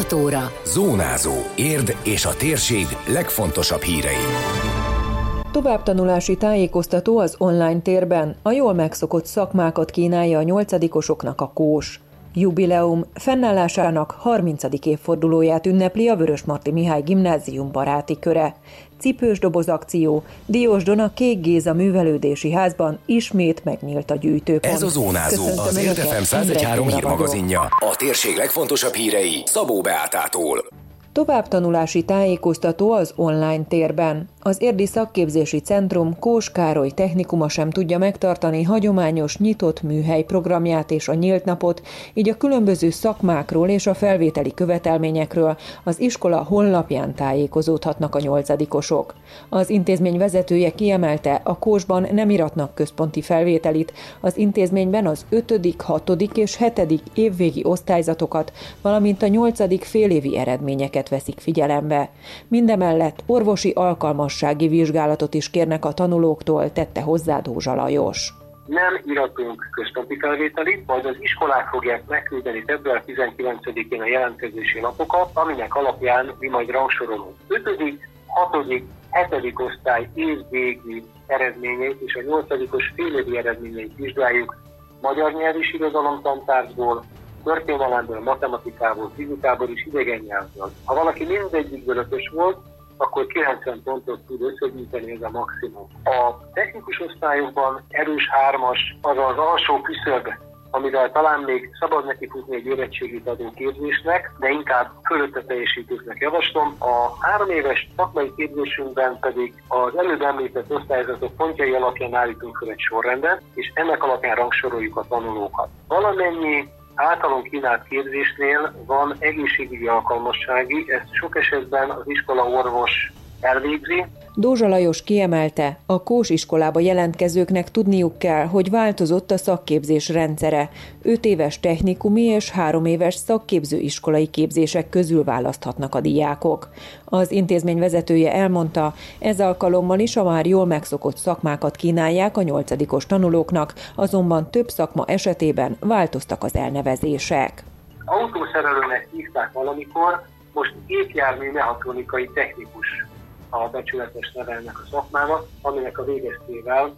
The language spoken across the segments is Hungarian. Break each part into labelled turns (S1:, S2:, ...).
S1: 6 óra.
S2: Zónázó. Érd és a térség legfontosabb hírei.
S3: Továbbtanulási tájékoztató az online térben. A jól megszokott szakmákat kínálja a nyolcadikosoknak a kós. Jubileum fennállásának 30. évfordulóját ünnepli a Vörösmarty Mihály Gimnázium baráti köre. Cipős doboz akció, Diós Dona Kék Géza művelődési házban ismét megnyílt a gyűjtőpont.
S2: Ez a Zónázó,
S3: Köszöntöm
S2: az Érdefem
S3: Endre
S2: 113
S3: Gyula
S2: hírmagazinja. A térség legfontosabb hírei Szabó Beátától.
S3: Továbbtanulási tájékoztató az online térben. Az Érdi Szakképzési Centrum Kós Károly technikuma sem tudja megtartani hagyományos nyitott műhely programját és a nyílt napot, így a különböző szakmákról és a felvételi követelményekről az iskola honlapján tájékozódhatnak a nyolcadikosok. Az intézmény vezetője kiemelte, a Kósban nem iratnak központi felvételit, az intézményben az 5., 6. és 7. évvégi osztályzatokat, valamint a 8. félévi eredményeket veszik figyelembe. Mindemellett orvosi alkalmassági vizsgálatot is kérnek a tanulóktól, tette hozzá Dózsa Lajos.
S4: nem iratunk központi felvételit, majd az iskolák fogják megküldeni február 19-én a jelentkezési lapokat, aminek alapján mi majd rangsorolunk. 5., 6., 7. osztály évvégi eredményeit és a 8-os félévi eredményeit vizsgáljuk magyar nyelv és irodalom tantárgyból, történelemből, matematikából, fizikából és idegen nyelvből. Ha valaki mindegyikből ötös volt, akkor 90 pontot tud összegyűjteni, ez a maximum. A technikus osztályokban erős hármas, az az alsó küszöb, amivel talán még szabad neki futni egy érettségit adó képzésnek, de inkább fölötte teljesítőknek javaslom. A három éves szakmai képzésünkben pedig az előbb említett osztályzatok pontjai alapján állítunk fel egy sorrendet, és ennek alapján rangsoroljuk a tanulókat. Valamennyi általunk kínált képzésnél van egészségügyi alkalmassági, ezt sok esetben az iskola orvos elvégzi,
S3: Dózsa Lajos kiemelte, a Kós iskolába jelentkezőknek tudniuk kell, hogy változott a szakképzés rendszere. 5 éves technikumi és 3 éves szakképző iskolai képzések közül választhatnak a diákok. Az intézmény vezetője elmondta, ez alkalommal is a már jól megszokott szakmákat kínálják a nyolcadikos tanulóknak, azonban több szakma esetében változtak az elnevezések.
S4: autószerelőnek hívták valamikor, most gépjármű mechatronikai technikus a becsületes neve ennek a szakmának, aminek a végeztével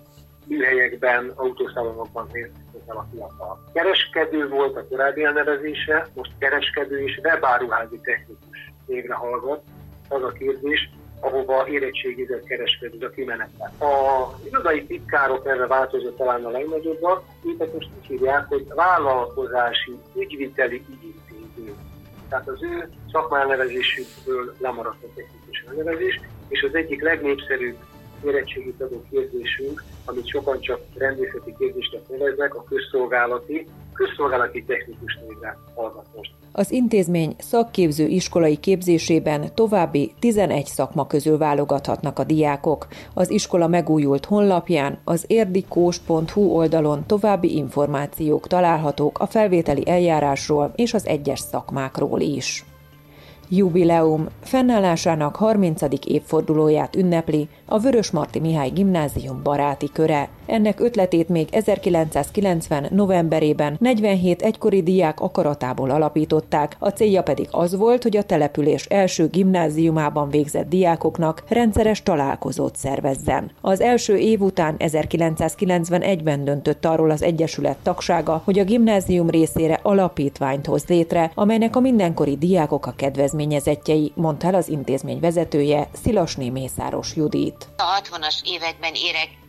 S4: műhelyekben, autószalonokban részt el a fiatal. Kereskedő volt a korábbi elnevezése, most kereskedő és webáruházi technikus névre hallgat. Az a kérdés, ahova érettségizett kereskedő a kimenetel. A irodai titkárok erre változott talán a legnagyobbak, őket most úgy hívják, hogy vállalkozási ügyviteli ügyintéző. Tehát az ő szakmálnevezésükből lemaradt a technikus elnevezés, és az egyik legnépszerűbb érettségit adó kérdésünk, amit sokan csak rendészeti kérdésnek neveznek, a közszolgálati, közszolgálati technikus névre hallgat most.
S3: Az intézmény szakképző iskolai képzésében további 11 szakma közül válogathatnak a diákok. Az iskola megújult honlapján, az érdikós.hu oldalon további információk találhatók a felvételi eljárásról és az egyes szakmákról is. Jubileum fennállásának 30. évfordulóját ünnepli a Vörösmarty Mihály Gimnázium baráti köre. Ennek ötletét még 1990. novemberében 47 egykori diák akaratából alapították, a célja pedig az volt, hogy a település első gimnáziumában végzett diákoknak rendszeres találkozót szervezzen. Az első év után 1991-ben döntött arról az Egyesület tagsága, hogy a gimnázium részére alapítványt hoz létre, amelynek a mindenkori diákok a kedvezményezettjei, mondta el az intézmény vezetője Szilasné Mészáros Judit.
S5: A 60-as években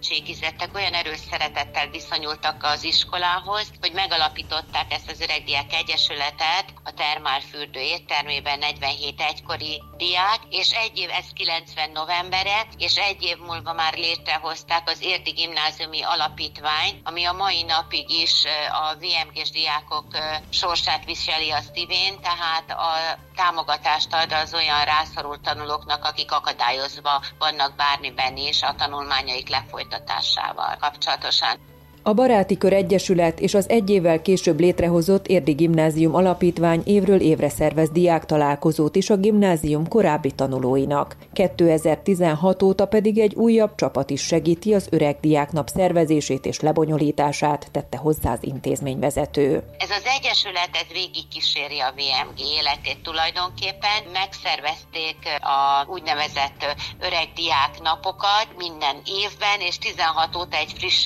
S5: érettségizettek olyan erős szeretettel viszonyultak az iskolához, hogy megalapították ezt az öregdiák egyesületet a termálfürdő éttermében 47 egykori diák, és egy év, ez 90 novembere, és egy év múlva már létrehozták az Érdi Gimnáziumi Alapítvány, ami a mai napig is a VMG-s diákok sorsát viseli a szívén, tehát a támogatást ad az olyan rászorult tanulóknak, akik akadályozva vannak bármiben is a tanulmányaik lefolytatásával kapcsolatosan.
S3: A Baráti Kör Egyesület és az egy évvel később létrehozott Érdi Gimnázium Alapítvány évről évre szervez diák találkozót is a gimnázium korábbi tanulóinak. 2016 óta pedig egy újabb csapat is segíti az Öreg Diáknap szervezését és lebonyolítását, tette hozzá az intézményvezető.
S5: Ez az egyesület ez végig kíséri a VMG életét tulajdonképpen. Megszervezték a úgynevezett Öreg Diák napokat minden évben, és 16 óta egy friss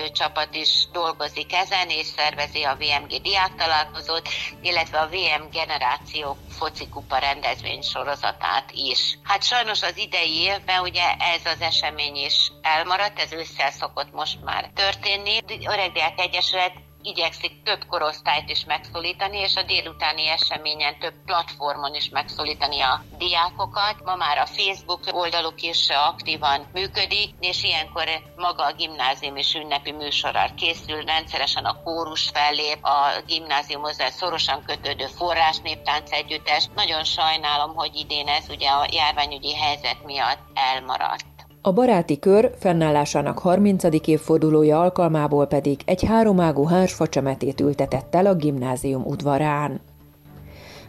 S5: szervező csapat is dolgozik ezen, és szervezi a VMG diák találkozót, illetve a VM generáció focikupa rendezvény sorozatát is. Hát sajnos az idei évben ugye ez az esemény is elmaradt, ez ősszel szokott most már történni. Öregdiák Egyesület igyekszik több korosztályt is megszólítani, és a délutáni eseményen több platformon is megszólítani a diákokat. Ma már a Facebook oldaluk is aktívan működik, és ilyenkor maga a gimnázium is ünnepi műsorral készül, rendszeresen a kórus fellép, a gimnáziumhoz szorosan kötődő forrás néptánc együttes. Nagyon sajnálom, hogy idén ez ugye a járványügyi helyzet miatt elmaradt.
S3: A baráti kör fennállásának 30. évfordulója alkalmából pedig egy háromágú hársfacsemetét ültetett el a gimnázium udvarán.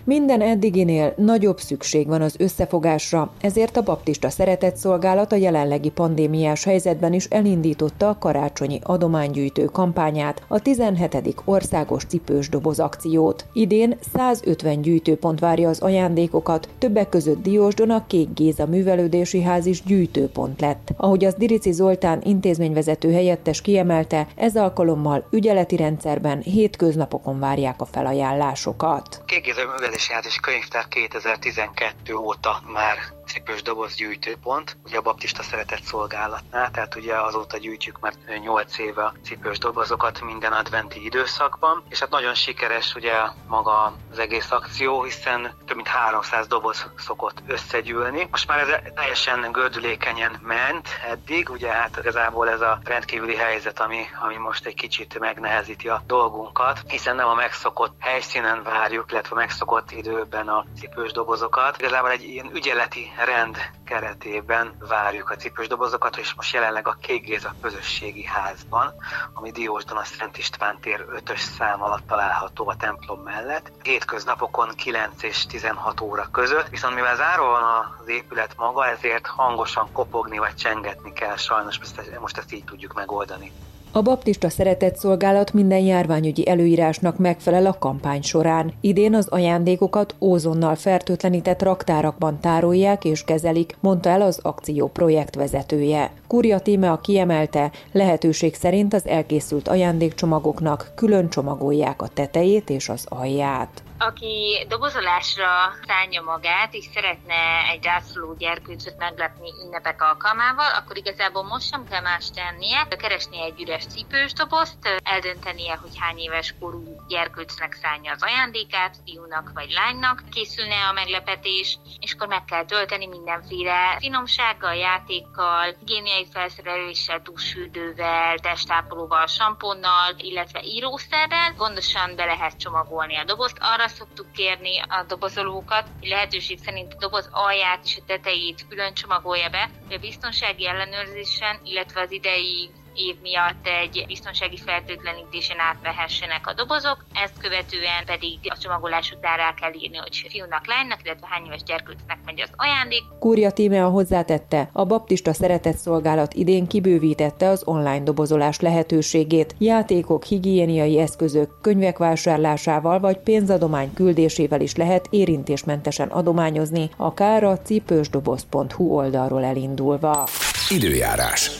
S3: Minden eddiginél nagyobb szükség van az összefogásra, ezért a baptista szeretetszolgálat a jelenlegi pandémiás helyzetben is elindította a karácsonyi adománygyűjtő kampányát, a 17. országos cipős doboz akciót. Idén 150 gyűjtőpont várja az ajándékokat, többek között Diósdon a Kék Géza művelődési ház is gyűjtőpont lett. Ahogy az Dirici Zoltán intézményvezető helyettes kiemelte, ez alkalommal ügyeleti rendszerben hétköznapokon várják a felajánlásokat.
S1: Kék Géza Művelési és Könyvtár 2012 óta már cipős doboz gyűjtőpont, ugye a baptista szeretett szolgálatnál, tehát ugye azóta gyűjtjük már 8 éve a cipős dobozokat minden adventi időszakban, és hát nagyon sikeres ugye maga az egész akció, hiszen több mint 300 doboz szokott összegyűlni. Most már ez teljesen gördülékenyen ment eddig, ugye hát igazából ez a rendkívüli helyzet, ami, ami most egy kicsit megnehezíti a dolgunkat, hiszen nem a megszokott helyszínen várjuk, illetve a megszokott időben a cipős dobozokat. Igazából egy ilyen ügyeleti rend keretében várjuk a cipős dobozokat, és most jelenleg a Kék Géza közösségi házban, ami Diósdon a Szent István tér 5-ös szám alatt található a templom mellett. Hétköznapokon 9 és 16 óra között, viszont mivel zárva van az épület maga, ezért hangosan kopogni vagy csengetni kell sajnos, most ezt így tudjuk megoldani.
S3: A baptista szeretetszolgálat minden járványügyi előírásnak megfelel a kampány során. Idén az ajándékokat ózonnal fertőtlenített raktárakban tárolják és kezelik, mondta el az akció projektvezetője. Kúria Tíme a kiemelte, lehetőség szerint az elkészült ajándékcsomagoknak külön csomagolják a tetejét és az alját
S6: aki dobozolásra szállja magát, és szeretne egy rászoruló gyerkőcöt meglepni ünnepek alkalmával, akkor igazából most sem kell más tennie, keresni egy üres cipős dobozt, eldöntenie, hogy hány éves korú gyerkőcnek szállja az ajándékát, fiúnak vagy lánynak, készülne a meglepetés, és akkor meg kell tölteni mindenféle finomsággal, játékkal, higiéniai felszereléssel, dusfürdővel, testápolóval, samponnal, illetve írószerrel. Gondosan be lehet csomagolni a dobozt. Arra szoktuk kérni a dobozolókat, hogy lehetőség szerint a doboz alját és a tetejét külön csomagolja be, hogy a biztonsági ellenőrzésen, illetve az idei év miatt egy biztonsági fertőtlenítésen átvehessenek a dobozok, ezt követően pedig a csomagolás után rá kell írni, hogy fiúnak, lánynak, illetve hány éves gyerkőcnek megy az ajándék.
S3: Kúria Tímea hozzátette, a baptista szeretett szolgálat idén kibővítette az online dobozolás lehetőségét, játékok, higiéniai eszközök, könyvek vásárlásával vagy pénzadomány küldésével is lehet érintésmentesen adományozni, akár a cipősdoboz.hu oldalról elindulva.
S2: Időjárás.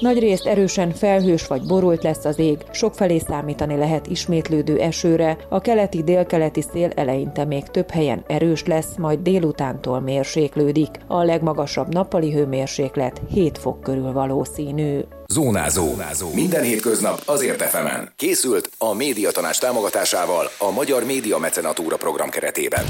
S3: Nagy részt erősen felhős vagy borult lesz az ég, sokfelé számítani lehet ismétlődő esőre, a keleti-délkeleti szél eleinte még több helyen erős lesz, majd délutántól mérséklődik. A legmagasabb nappali hőmérséklet 7 fok körül valószínű.
S2: Zónázó. Zónázó. Minden hétköznap azért efemen. Készült a médiatanás támogatásával a Magyar Média Mecenatúra program keretében.